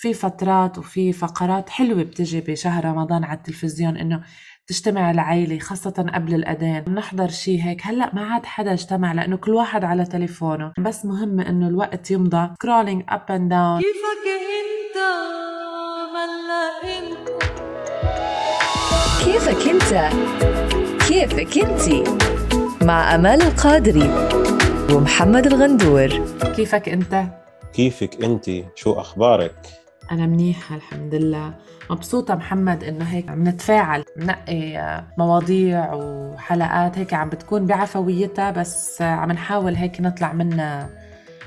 في فترات وفي فقرات حلوة بتجي بشهر رمضان على التلفزيون إنه تجتمع العيلة خاصة قبل الأذان. نحضر شيء هيك. هلأ ما عاد حدا اجتمع لأنه كل واحد على تليفونه. بس مهم إنه الوقت يمضى. Scrolling up and down. كيفك إنت؟ كيفك أنت؟ كيفك أنت؟ مع أمال القادري ومحمد الغندور. كيفك أنت؟ كيفك أنت؟ شو أخبارك؟ أنا منيحة الحمد لله. مبسوطة محمد إنه هيك عم نتفاعل ننقي آه، مواضيع وحلقات هيك عم بتكون بعفويتها بس عم نحاول هيك نطلع منها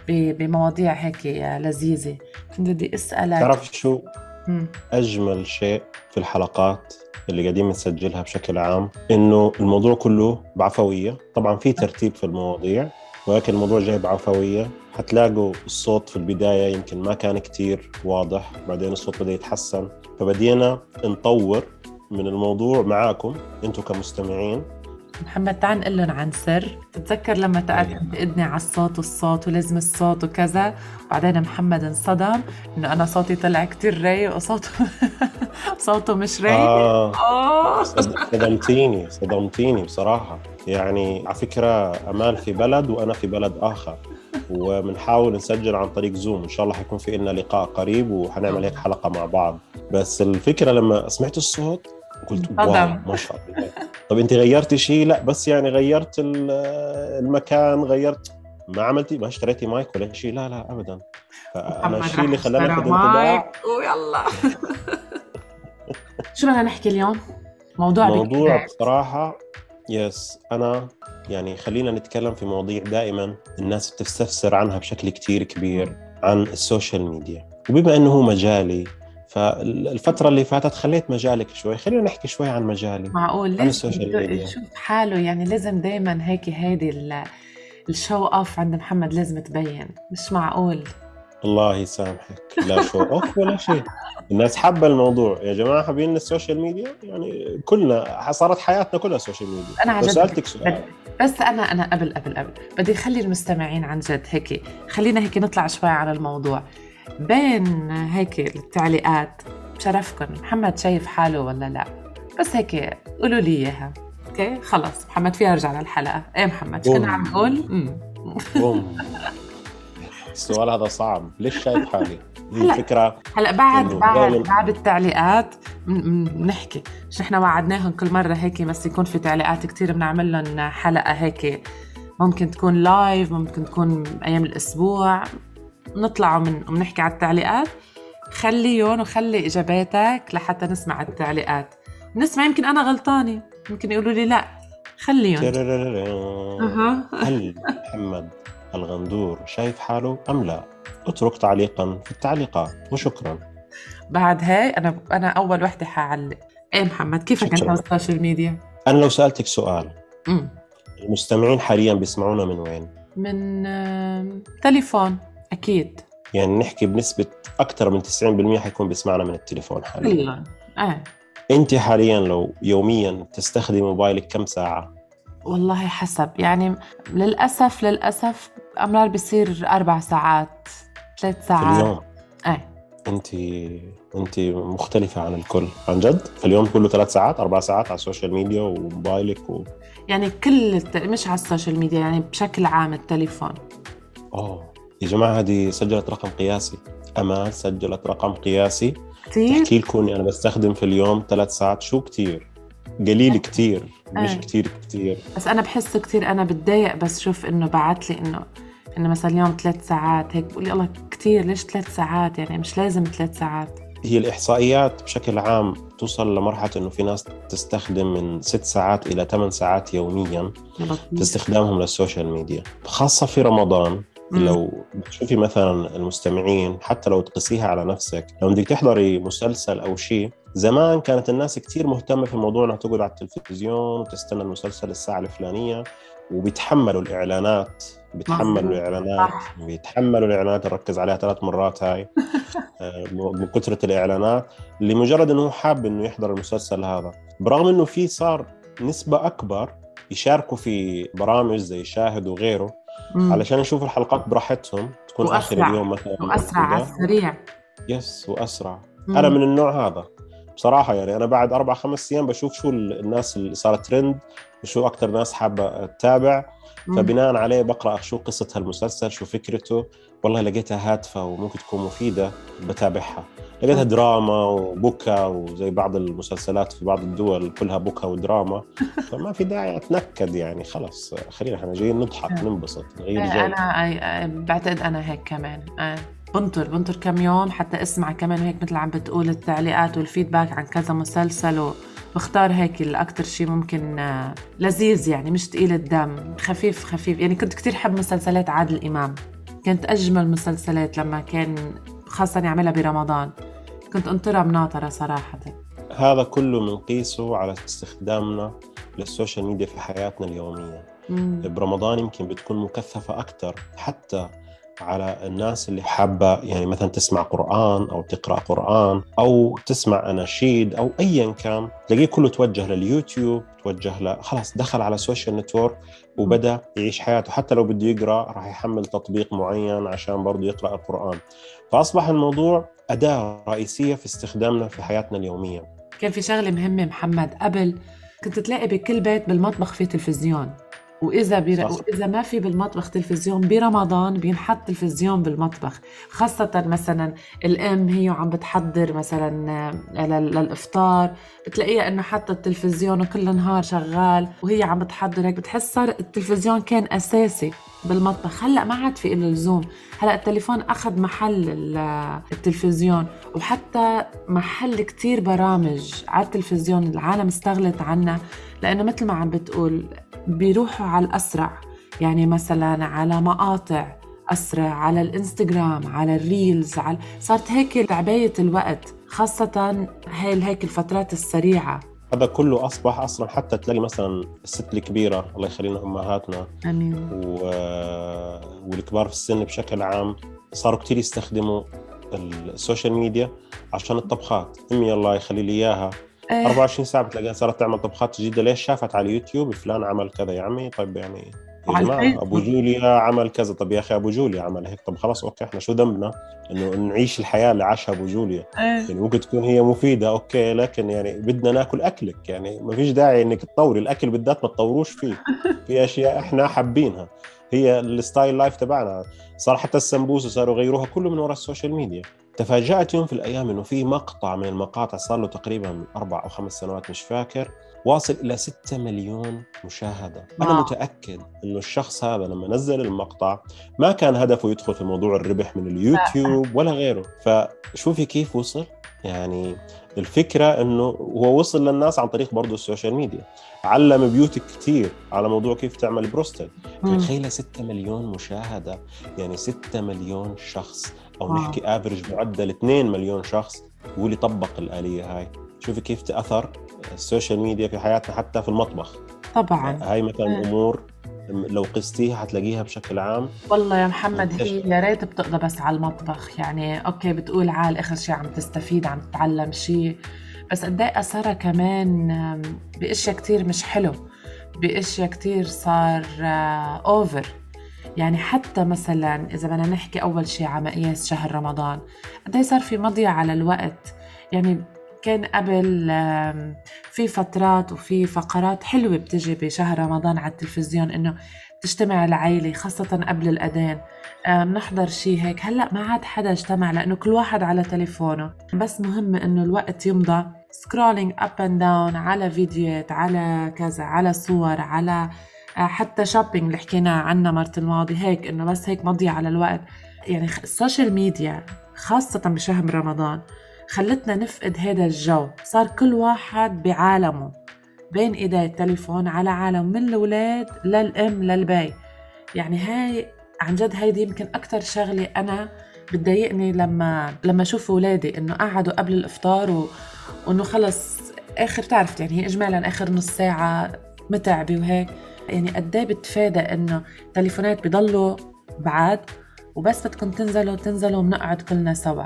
بمواضيع هيك لذيذة. كنت بدي أسألك؟ تعرف شو؟ مم. أجمل شيء في الحلقات اللي قاعدين نسجلها بشكل عام إنه الموضوع كله بعفوية. طبعا في ترتيب في المواضيع ولكن الموضوع جاي بعفوية. حتلاقوا الصوت في البداية يمكن ما كان كتير واضح بعدين الصوت بدأ يتحسن. فبدينا نطور من الموضوع معاكم أنتم كمستمعين. محمد تعال نقول لهم عن سر. تتذكر لما تقعد تنتقدني على الصوت والصوت ولازم الصوت وكذا. بعدين محمد انصدم إنه أنا صوتي طلع كتير رايق وصوته صوته مش رايق. آه. آه. صد- صدمتيني صدمتيني بصراحة. يعني على فكرة أمال في بلد وأنا في بلد آخر. وبنحاول نسجل عن طريق زوم إن شاء الله حيكون في لنا لقاء قريب وحنعمل هيك حلقة مع بعض. بس الفكرة لما سمعت الصوت قلت واو. ما شاء الله. طب أنت غيرتي شيء؟ لا بس يعني غيرت ال- المكان غيرت ما عملتي؟ ما اشتريتي مايك ولا شيء؟ لا لا أبدا. فأنا محمد الشيء اللي خلاني أخذ انطباع مايك. ويلا شو بدنا نحكي اليوم؟ موضوع موضوع. بصراحة yes أنا يعني خلينا نتكلم في مواضيع دائما الناس بتستفسر عنها بشكل كتير كبير عن ال social media. وبما أنه هو مجالي فالفترة اللي فاتت خليت مجالك شوي. خلينا نحكي شوي عن مجالي معقول؟ عن ال social media. يشوف حاله يعني لازم دايما هيك هيدي ال- ال show off عند محمد لازم تبين. مش معقول؟ الله يسامحك لا show off ولا شيء. الناس حابة الموضوع. يا جماعة حابين ال social media؟ يعني كلنا صارت حياتنا كلها social media. أنا عن سألتك سؤال. بس أنا أنا قبل قبل قبل. بدي أخلي المستمعين عن جد هيك خلينا هيك نطلع شوي على الموضوع. بين هيك التعليقات بشرفكم محمد شايف حاله ولا لا؟ بس هيك قولوا لي إياها. Okay؟ خلص. محمد فيها ارجع للحلقه إيه محمد؟ شو كنا عم نقول؟ السؤال هذا صعب. ليش شايف حالي؟ هلا. الفكرة هلا بعد بعد بعد التعليقات بنحكي مش نحن وعدناهم كل مرة هيك بس يكون في تعليقات كتير بنعمل لهم حلقة هيك. ممكن تكون لايف ممكن تكون أيام الأسبوع. نطلع من وبنحكي على التعليقات خليهم وخلي إجاباتك لحتى نسمع التعليقات نسمع يمكن أنا غلطانة يمكن يقولوا لي لا خليهم أها. هل محمد الغندور شايف حاله أم لا؟ اترك تعليقا في التعليقات وشكرا بعد هاي أنا أنا اول وحده حعلق إيه محمد كيفك انت شكراً. بال social media؟ أنا لو سألتك سؤال امم المستمعين حاليا بيسمعونا من وين؟ من آم، تليفون أكيد. يعني نحكي بنسبة أكثر من 90% حيكون بيسمعنا من التليفون حاليا. كلهم إيه أنت حاليا لو يوميا تستخدمي موبايلك كم ساعة؟ والله حسب. يعني للأسف للأسف أمرار بصير أربع ساعات ثلاث في ساعات. اليوم؟ إيه أنت أنت مختلفة عن الكل. عن جد؟ في اليوم كله ثلاث ساعات أربع ساعات على ال social media وموبايلك و... يعني كل الت... مش على ال social media يعني بشكل عام التليفون. اوه يا جماعة هذه سجلت رقم قياسي. أمال سجلت رقم قياسي؟ كثير تحكي لكم اني أنا بستخدم في اليوم ثلاث ساعات. شو كتير؟ قليل كتير مش إيه. كتير كتير. بس أنا بحس كثير أنا بتضايق بس شوف إنه بعت لي إنه إنه مثلا اليوم ثلاث ساعات هيك. بقول الله كثير ليش ثلاث ساعات؟ يعني مش لازم ثلاث ساعات. هي الإحصائيات بشكل عام توصل لمرحلة إنه في ناس تستخدم من ست ساعات إلى ثمان ساعات يومياً يا في استخدامهم لل social media خاصة في رمضان. لو بتشوفي مثلا المستمعين حتى لو تقيسيها على نفسك لو بدك تحضري مسلسل أو شيء زمان كانت الناس كثير مهتمة في موضوع إنها تقعد على التلفزيون وتستنى المسلسل الساعة الفلانية وبيتحملوا الإعلانات بيتحملوا. الإعلانات. بيتحملوا الإعلانات نركز عليها ثلاث مرات هاي آه، من كثرة الإعلانات لمجرد إنه هو حاب إنه يحضر المسلسل هذا برغم إنه في صار نسبة أكبر يشاركوا في برامج زي شاهد وغيره مم. علشان يشوفوا الحلقات براحتهم تكون آخر وأسرع. اليوم مثلا وأسرع على. السريع yes وأسرع مم. أنا من النوع هذا بصراحة يعني أنا بعد أربع خمس أيام بشوف شو الناس اللي صارت ترند وشو أكثر ناس حابة تتابع. فبناء عليه بقرأ شو قصة هالمسلسل شو فكرته والله لقيتها هادفة وممكن تكون مفيدة بتابعها لقيتها. دراما وبكى وزي بعض المسلسلات في بعض الدول كلها بكى ودراما فما في داعي أتنكد يعني خلص خلينا إحنا جايين نضحك. ننبسط نغير إيه، جو أنا بعتقد أنا هيك كمان آه. بنطر بنطر كم يوم حتى أسمع كمان هيك مثل عم بتقول التعليقات والفيدباك عن كذا مسلسل وبختار هيك الأكتر شيء ممكن آه، لذيذ يعني مش تقيل الدم خفيف خفيف يعني كنت كتير حب مسلسلات عادل إمام كانت أجمل مسلسلات لما كان خاصة يعملها برمضان. كنت انطرها مناطرة صراحة. هذا كله بنقيسه على استخدامنا لل social media في حياتنا اليومية. مم. برمضان يمكن بتكون مكثفة أكثر حتى على الناس اللي حابة يعني مثلا تسمع قرآن أو تقرأ قرآن أو تسمع أناشيد أو أيا كان. تلاقيه كله توجه لليوتيوب توجه ل خلاص دخل على ال social network وبدأ يعيش حياته. حتى لو بده يقرأ راح يحمل تطبيق معين عشان برضه يقرأ القرآن. فأصبح الموضوع أداة رئيسية في استخدامنا في حياتنا اليومية. كان في شغلة مهمة محمد قبل كنت تلاقي بكل بيت بالمطبخ في تلفزيون. وإذا بر... صح. وإذا ما في بالمطبخ تلفزيون برمضان بينحط تلفزيون بالمطبخ. خاصة مثلا الأم هي وعم بتحضر مثلا آه، لل- للإفطار. بتلاقيها إنه حاطة التلفزيون وكل نهار شغال وهي عم بتحضر هيك. بتحس صار التلفزيون كان أساسي بالمطبخ. هلأ ما عاد في له لزوم هلأ التليفون أخذ محل ال- التلفزيون. وحتى محل كتير برامج على التلفزيون العالم استغلت عنها. لأنه مثل ما عم بتقول بيروحوا على الأسرع. يعني مثلا على مقاطع أسرع على الإنستغرام على الريلز على صارت هيك تعباية الوقت خاصة هاي هيك الفترات السريعة. هذا كله أصبح أصلا حتى تلاقي مثلا الست الكبيرة الله يخلينا أمهاتنا أمين. و... والكبار في السن بشكل عام صاروا كتير يستخدموا ال social media عشان الطبخات. أمي الله يخلي لي إياها. إيه، 24 ساعة بتلاقيها صارت تعمل طبخات جديدة. ليش شافت على اليوتيوب؟ فلان عمل كذا يا عمي. طيب يعني يا جماعة. أبو جوليا عمل كذا. طب يا أخي أبو جوليا عمل هيك. طب خلاص okay إحنا شو ذنبنا إنه نعيش الحياة اللي عاشها أبو جوليا. إيه. يعني ممكن تكون هي مفيدة okay لكن يعني بدنا ناكل أكلك. يعني ما فيش داعي إنك تطوري. الأكل بالذات ما تطوروش فيه. في أشياء إحنا حابينها. هي ال style life تبعنا. صار حتى السمبوسة صاروا يغيروها كله من وراء ال social media. تفاجأت يوم في الأيام إنه في مقطع من المقاطع صار له تقريبا أربع أو خمس سنوات مش فاكر. واصل إلى 6 مليون مشاهدة. أنا wow. متأكد إنه الشخص هذا لما نزل المقطع ما كان هدفه يدخل في موضوع الربح من اليوتيوب ولا غيره. فشوفي كيف وصل. يعني الفكرة إنه هو وصل للناس عن طريق برضه ال social media. علم بيوتك كثير على موضوع كيف تعمل بروستد. مم. تخيل 6 مليون مشاهدة. يعني 6 مليون شخص. أو wow. نحكي average معدل 2 مليون شخص. واللي طبق الآلية هاي. شوفي كيف تأثر. ال social media في حياتنا حتى في المطبخ. طبعا. هاي مثلا مم. أمور لو قستيها حتلاقيها بشكل عام. والله يا محمد؟ هي يا ريت بتقضى بس على المطبخ. يعني okay بتقول عال آخر شيء عم تستفيد عم تتعلم شيء بس قد إيه أثرها كمان بأشياء كتير مش حلو. بأشياء كتير صار اوفر يعني حتى مثلا إذا بدنا نحكي أول شيء على مقياس شهر رمضان قد إيه صار في مضيع على الوقت. يعني كان قبل في فترات وفي فقرات حلوة بتجي بشهر رمضان على التلفزيون إنه تجتمع العيلة خاصة قبل الأذان. بنحضر شيء هيك. هلأ ما عاد حدا اجتمع لأنه كل واحد على تليفونه. بس مهم إنه الوقت يمضى scrolling up and down على فيديوهات على كذا على صور على آه، حتى shopping اللي حكينا عنها مرة الماضي. هيك إنه بس هيك مضيع على الوقت. يعني ال social media خاصة بشهر رمضان خلتنا نفقد هذا الجو. صار كل واحد بعالمه. بين ايديه التليفون على عالم من الأولاد للأم للبي. يعني هاي عن جد هيدي يمكن أكثر شغلة أنا بتضايقني لما لما أشوف أولادي إنه قعدوا قبل الإفطار و... وإنه خلص آخر تعرف يعني هي اجمالا آخر نص ساعة متعبة وهيك. يعني قد إيه بتفادى إنه تليفونات بضلوا بعاد وبس بدكم تنزلوا تنزلوا بنقعد كلنا سوا.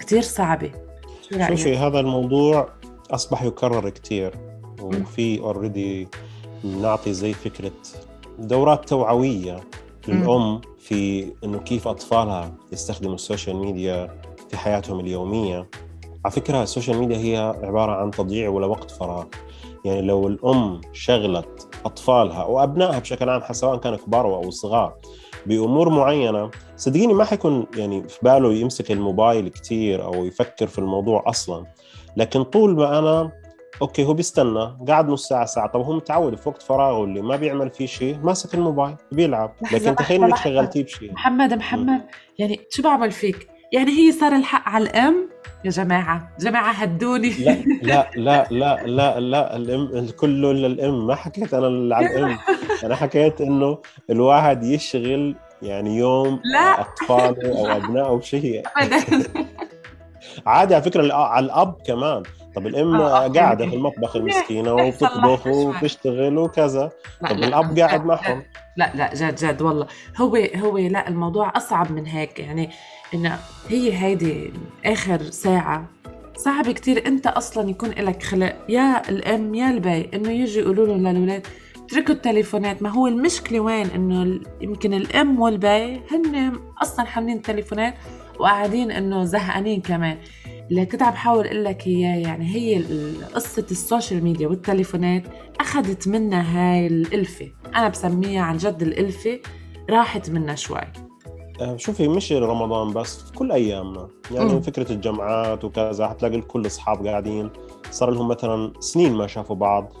كتير صعبة. شوفي هذا الموضوع أصبح يكرر كتير وفي اوريدي نعطي زي فكرة دورات توعوية للأم في إنه كيف أطفالها يستخدموا ال social media في حياتهم اليومية. على فكرة ال social media هي عبارة عن تضييع ولا وقت فراغ. يعني لو الأم شغلت أطفالها وابنائها بشكل عام سواء كانوا كبار أو صغار بأمور معينة. صدقيني ما حيكون يعني في باله يمسك الموبايل كثير أو يفكر في الموضوع أصلا. لكن طول ما أنا okay هو بيستنى قاعد نص ساعة ساعة. طب هو متعود في وقت فراغه اللي ما بيعمل فيه شيء ماسك الموبايل بيلعب. لكن تخيل إنك. شغلتيه بشيء. محمد محمد يعني شو بعمل فيك؟ يعني هي صار الحق على الأم؟ يا جماعة جماعة هدوني. لا لا لا لا لا لا الأم كله للأم. ما حكيت أنا على الأم. أنا حكيت إنه الواحد يشغل يعني يوم لا. أطفاله أو ابنائه بشيء عادي على فكرة على الأب كمان. طب الأم آه، آه، قاعدة. في المطبخ. المسكينة وبتطبخ. وبتشتغل وكذا. طب لا، الأب قاعد معهم؟ لا لا جد جد والله. هو هو لا الموضوع أصعب من هيك. يعني انه هي هيدي آخر ساعة. صعب كتير انت أصلا يكون لك خلق يا الأم يا البي إنه يجي يقولوا لهم للأولاد اتركوا التليفونات. ما هو المشكلة وين؟ ال- يمكن الأم والبي هن أصلا حاملين التليفونات وقاعدين إنه زهقانين كمان. اللي كنت عم بحاول أقول لك إياه. يعني هي قصه ال social media والتليفونات أخذت منا هاي الألفة. أنا بسميها عن جد الألفة راحت منا شوي. شوفي مش رمضان بس في كل ايامنا يعني مم. فكرة الجامعات وكذا حتلاقي الكل أصحاب قاعدين. صار لهم مثلا سنين ما شافوا بعض.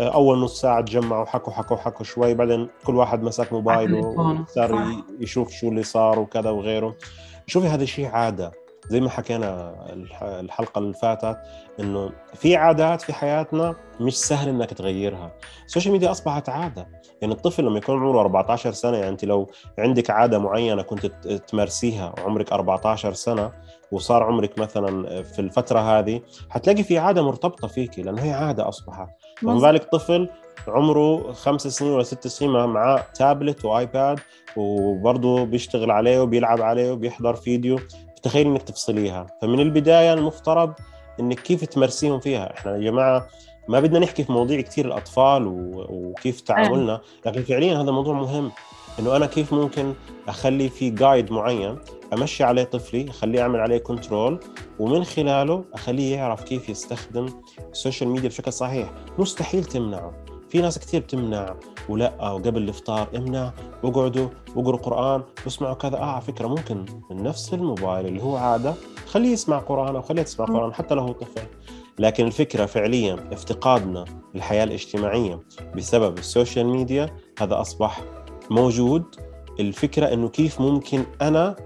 آه، أول نص ساعة تجمعوا حكوا حكوا حكوا شوي. بعدين كل واحد مسك موبايله. صار يشوف شو اللي صار وكذا وغيره. شوفي هذا الشيء عادة. زي ما حكينا الح- الحلقة اللي فاتت إنه في عادات في حياتنا مش سهل إنك تغيرها. ال social media أصبحت عادة. يعني الطفل لما يكون عمره 14 سنة يعني أنت لو عندك عادة معينة كنت تمارسيها وعمرك 14 سنة وصار عمرك مثلا في الفترة هذه حتلاقي في عادة مرتبطة فيك لأنه هي عادة أصبحت. فما بالك طفل عمره خمس سنين ولا ست سنين مع- معاه tablet و iPad وبرضه بيشتغل عليه وبيلعب عليه وبيحضر فيديو. تخيل إنك تفصليها. فمن البداية المفترض إنك كيف تمارسيهم فيها. إحنا يا جماعة ما بدنا نحكي في مواضيع كثير الأطفال وكيف تعاملنا. لكن فعليا هذا موضوع مهم إنه أنا كيف ممكن أخلي في guide معين أمشي عليه طفلي أخليه أعمل عليه control ومن خلاله أخليه يعرف كيف يستخدم ال social media بشكل صحيح. مستحيل تمنعه. في ناس كثير تمنع ولا وقبل الإفطار امنع واقعدوا واقروا قرآن واسمعوا كذا. آه على فكرة ممكن من نفس الموبايل اللي هو عادة خليه يسمع قرآن أو خليه تسمع قرآن حتى لو هو طفل. لكن الفكرة فعليا افتقادنا الحياة الاجتماعية بسبب ال social media هذا أصبح موجود. الفكرة إنه كيف ممكن أنا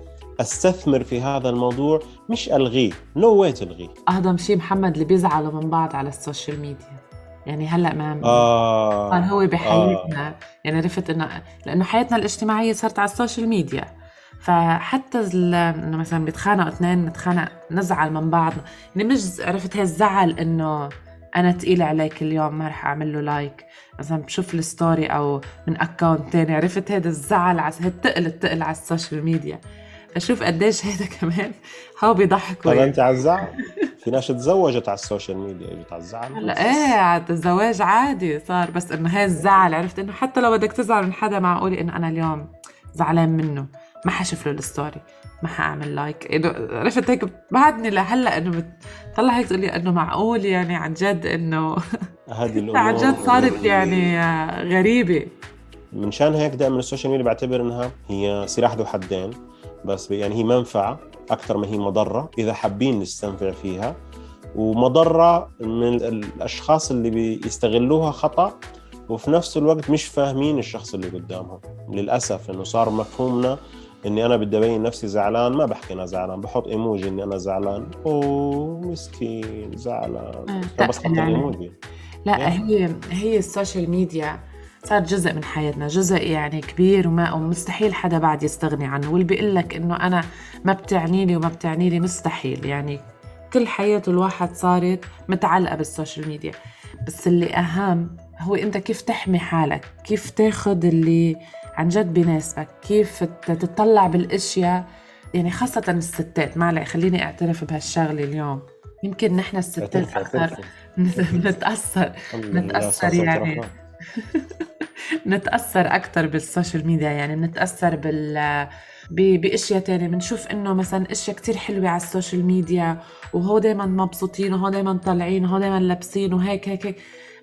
أستثمر في هذا الموضوع؟ مش ألغيه no way تلغيه. اهضم شيء محمد اللي بيزعلوا من بعض على السوشيال ميديا. يعني هلأ ما آه. صار هو بحياتنا. يعني عرفت انه لأنه حياتنا الاجتماعية صارت على السوشيال ميديا. فحتى إنه مثلا بيتخانقوا اثنين نتخانق نزعل من بعض. يعني مش عرفت هي الزعل إنه أنا تقيلة عليك اليوم ما رح أعمل له لايك مثلا بشوف الستوري أو من اكونت تاني. عرفت هذا الزعل على التقل التقل على السوشيال ميديا. فشوف قديش هذا كمان هو بيضحكوا طب يعني. أنت على الزعل؟ في ناس تزوجت على ال social media إجت على الزعل؟ هلا إيه الزواج عادي صار بس إنه هاي الزعل عرفت؟ إنه حتى لو بدك تزعل من حدا معقولة إنه أنا اليوم زعلان منه ما حشوف له ال story ما حأعمل like إنه عرفت هيك؟ بعدني لهلأ إنه بتطلع هيك تقول لي إنه معقول يعني عن جد إنه هذه الأمور عن جد صارت يعني غريبة. من شان هيك دائما ال social media بعتبر إنها هي سلاح ذو حدين. بس يعني هي منفعة أكثر ما هي مضرة إذا حابين نستنفع فيها. ومضرة من الأشخاص اللي بيستغلوها خطأ وفي نفس الوقت مش فاهمين الشخص اللي قدامهم. للأسف إنه صار مفهومنا إني أنا بدي أبين نفسي زعلان ما بحكي أنا زعلان بحط إيموجي إني أنا زعلان. أوه مسكين زعلان. آه، بس حط الايموجي لا يعني. هي هي ال social media صارت جزء من حياتنا جزء يعني كبير وما ومستحيل حدا بعد يستغني عنه. واللي بيقول لك إنه أنا ما بتعنيني وما بتعنيني مستحيل. يعني كل حياته الواحد صارت متعلقة بال social media. بس اللي أهم هو أنت كيف تحمي حالك؟ كيف تاخد اللي عن جد بيناسبك كيف ت- تطلع بالأشياء؟ يعني خاصة الستات. ما علي خليني أعترف بهالشغلة اليوم. يمكن نحن الستات لله، نتأثر صار يعني. نتأثر أكثر بال social media يعني نتأثر بال بأشياء تانية. بنشوف إنه مثلا أشياء كتير حلوة على ال social media وهو دايما مبسوطين وهو دايما طالعين وهو دايما لابسين وهيك هيك هيك.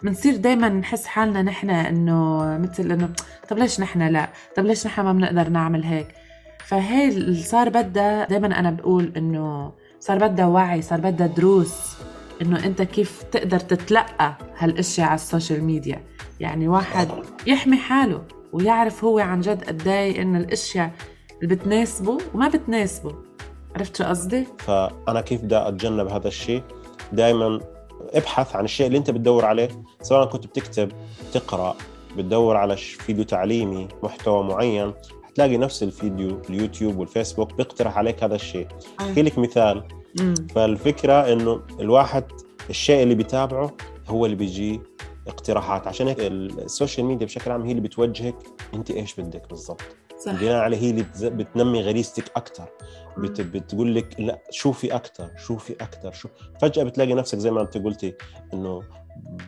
بنصير دايما نحس حالنا نحن إنه مثل إنه طب ليش نحن لا؟ طب ليش نحن ما بنقدر نعمل هيك؟ فهي صار بدها دايما أنا بقول إنه صار بدها وعي صار بدها دروس. إنه أنت كيف تقدر تتلقى هالأشياء على ال social media. يعني واحد يحمي حاله ويعرف هو عن جد قد إيه إن الأشياء اللي بتناسبه وما بتناسبه. عرفت شو قصدي؟ فأنا كيف بدي أتجنب هذا الشيء؟ دائما ابحث عن الشيء اللي أنت بتدور عليه. سواء كنت بتكتب تقرا بتدور على فيديو تعليمي محتوى معين حتلاقي نفس الفيديو اليوتيوب والفيسبوك بيقترح عليك هذا الشيء. أحكي لك مثال. فالفكرة إنه الواحد الشيء اللي بيتابعه هو اللي بيجي اقتراحات. عشان هيك ال social media بشكل عام هي اللي بتوجهك أنت إيش بدك بالضبط. بناء عليه هي اللي بتنمي غريزتك أكثر بت بتقول لك لا شوفي أكثر شوفي أكثر شو فجأة بتلاقي نفسك زي ما أنت قلتي إنه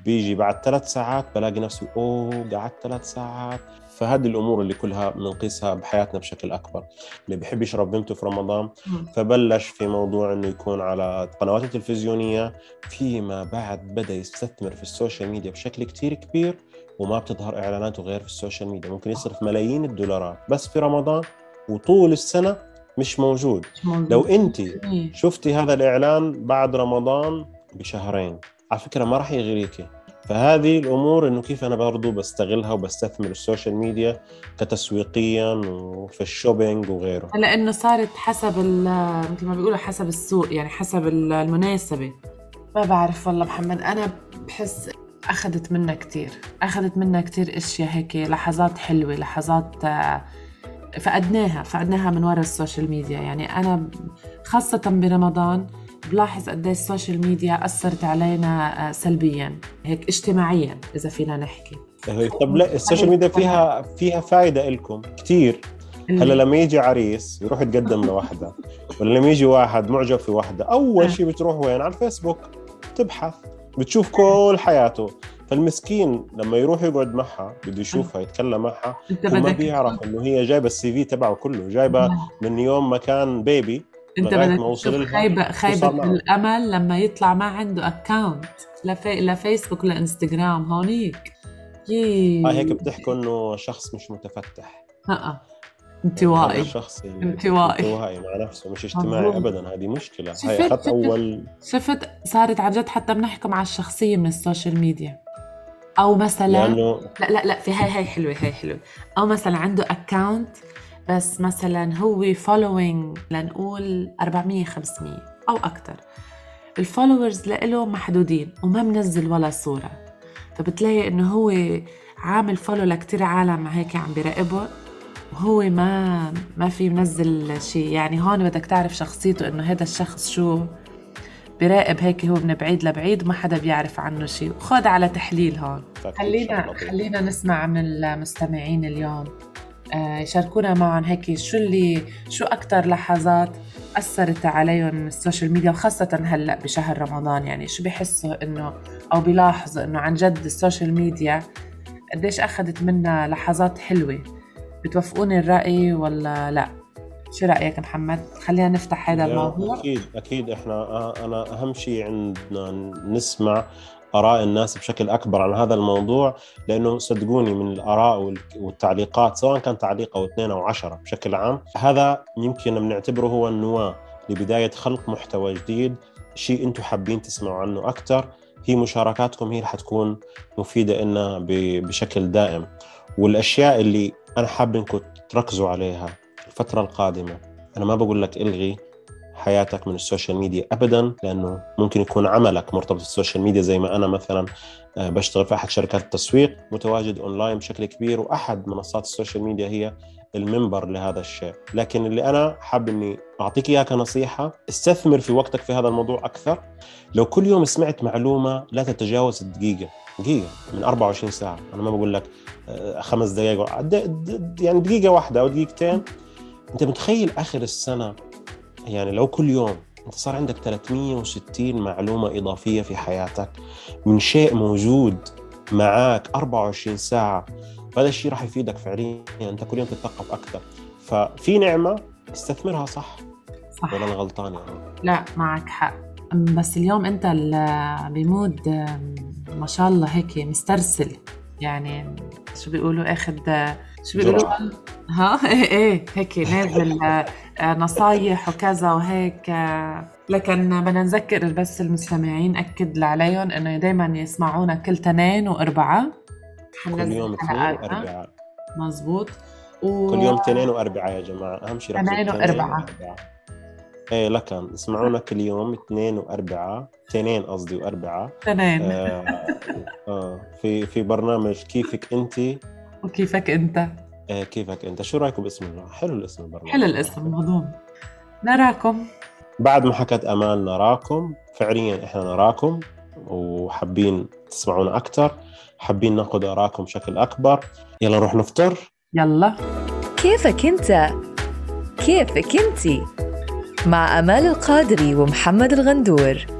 بيجي بعد ثلاث ساعات بلاقي نفسي أوه قعدت ثلاث ساعات. فهذه الأمور اللي كلها بنقيسها بحياتنا بشكل أكبر اللي بيحب يشرب بنته في رمضان. فبلش في موضوع إنه يكون على القنوات التلفزيونية فيما بعد بدأ يستثمر في ال social media بشكل كتير كبير وما بتظهر إعلاناته غير في ال social media ممكن يصرف ملايين الدولارات بس في رمضان وطول السنة مش موجود مش موجود. لو أنت إيه. شفتي هذا الإعلان بعد رمضان بشهرين على فكرة ما راح يغريكي فهذه الأمور إنه كيف أنا برضو بستغلها وبستثمر ال social media كتسويقيا وفي ال shopping وغيره. لأنه صارت حسب ال- مثل ما بيقولوا حسب السوق يعني حسب ال- المناسبة. ما بعرف والله محمد أنا بحس أخذت منا كتير. أخذت منا كتير أشياء هيك لحظات حلوة لحظات آه، فقدناها فقدناها من وراء ال social media. يعني أنا خاصة برمضان بلاحظ قد ال social media أثرت علينا آه، سلبيا هيك اجتماعيا إذا فينا نحكي. طب لا ال social media فيها فيها فائده لكم كثير هلأ لما يجي عريس يروح يتقدم لوحده ولا لما يجي واحد معجب في واحدة أول شيء بتروح وين؟ على الفيسبوك تبحث بتشوف كل حياته. فالمسكين لما يروح يقعد معها بده يشوفها يتكلم معها ما بيعرف إنه هي جايبة ال CV تبعه كله جايبة من يوم ما كان baby انت بدك خيبة معه. الأمل لما يطلع ما عنده account لفي... لفيسبوك ولا انستغرام هونيك يي هاي هيك بتحكوا انه شخص مش متفتح هذا انطوائي يعني انطوائي. انطوائي مع نفسه مش اجتماعي مظبوط. ابدا هذه مشكله هاي اخذت اول شفت صارت عن جد حتى بنحكم على الشخصية من ال social media أو مثلا لأنه لا لا لا في هاي هاي حلوة هاي حلوة أو مثلا عنده account بس مثلا هو following لنقول 400 500 أو أكتر. ال followers لإله محدودين وما منزل ولا صورة. فبتلاقي إنه هو عامل follow لكتير عالم هيك عم بيراقبه وهو ما ما في منزل شيء يعني هون بدك تعرف شخصيته إنه هذا الشخص شو بيراقب هيك هو من بعيد لبعيد وما حدا بيعرف عنه شيء وخد على تحليل هون. خلينا خلينا نسمع من المستمعين اليوم. آه، يشاركونا معهم هيك شو اللي شو أكتر لحظات أثرت عليهم ال social media وخاصة هلأ بشهر رمضان يعني شو بيحسوا إنه أو بيلاحظوا إنه عن جد ال social media قديش أخذت منا لحظات حلوة؟ بتوافقوني الرأي ولا لأ؟ شو رأيك محمد؟ خلينا نفتح هذا الموضوع. أكيد أكيد إحنا آه، أنا أهم شيء عندنا نسمع آراء الناس بشكل أكبر عن هذا الموضوع لأنه صدقوني من الآراء وال- والتعليقات سواء كان تعليق أو اثنين أو عشرة بشكل عام هذا يمكن بنعتبره هو النواة لبداية خلق محتوى جديد شيء أنتم حابين تسمعوا عنه أكثر. هي مشاركاتكم هي اللي حتكون مفيدة لنا بشكل دائم. والأشياء اللي أنا حاب إنكم تركزوا عليها الفترة القادمة أنا ما بقول لك إلغي حياتك من ال social media ابدا لأنه ممكن يكون عملك مرتبط بال social media زي ما أنا مثلا آه، بشتغل في أحد شركات التسويق متواجد أونلاين بشكل كبير وأحد منصات ال social media هي المنبر لهذا الشيء. لكن اللي أنا حاب إني أعطيك إياها كنصيحة استثمر في وقتك في هذا الموضوع أكثر. لو كل يوم سمعت معلومة لا تتجاوز الدقيقة دقيقة من 24 ساعة أنا ما بقول لك آه، خمس دقائق يعني دقيقة واحدة أو دقيقتين. أنت متخيل آخر السنة يعني لو كل يوم انت صار عندك 360 معلومة إضافية في حياتك من شيء موجود معك 24 ساعة فهذا الشيء راح يفيدك فعليا أنت كل يوم تتثقف أكثر ففي نعمة استثمرها صح؟ صح. ولا أنا غلطان يعني؟ لا معك حق. بس اليوم أنت بمود ما شاء الله هيك مسترسل. يعني شو بيقولوا أخذ شو بيقولوا. ها؟ إيه إيه هيك نازل آه، آه، نصايح وكذا وهيك آه، لكن بدنا نذكر بس المستمعين أكد عليهم إنه دائما يسمعونا كل تنين واربعاء كل يوم اثنين. واربعاء مزبوط. و... كل يوم اثنين واربعاء يا جماعة. أهم شيء اثنين وأربعاء. إيه لكن اسمعونا كل يوم اثنين واربعاء اثنين قصدي واربعاء تنين. آه آه في في برنامج كيفك انت؟ وكيفك أنت؟ آه كيفك أنت؟ شو رأيكم باسم الله حلو الاسم البرنامج. حلو الاسم مهضوم. نراكم. بعد ما حكت أمال نراكم فعليا إحنا نراكم وحابين تسمعونا أكثر حابين ناخذ اراءكم بشكل أكبر. يلا نروح نفطر. يلا. كيفك أنت؟ كيفك انتي؟ مع أمال القادري ومحمد الغندور.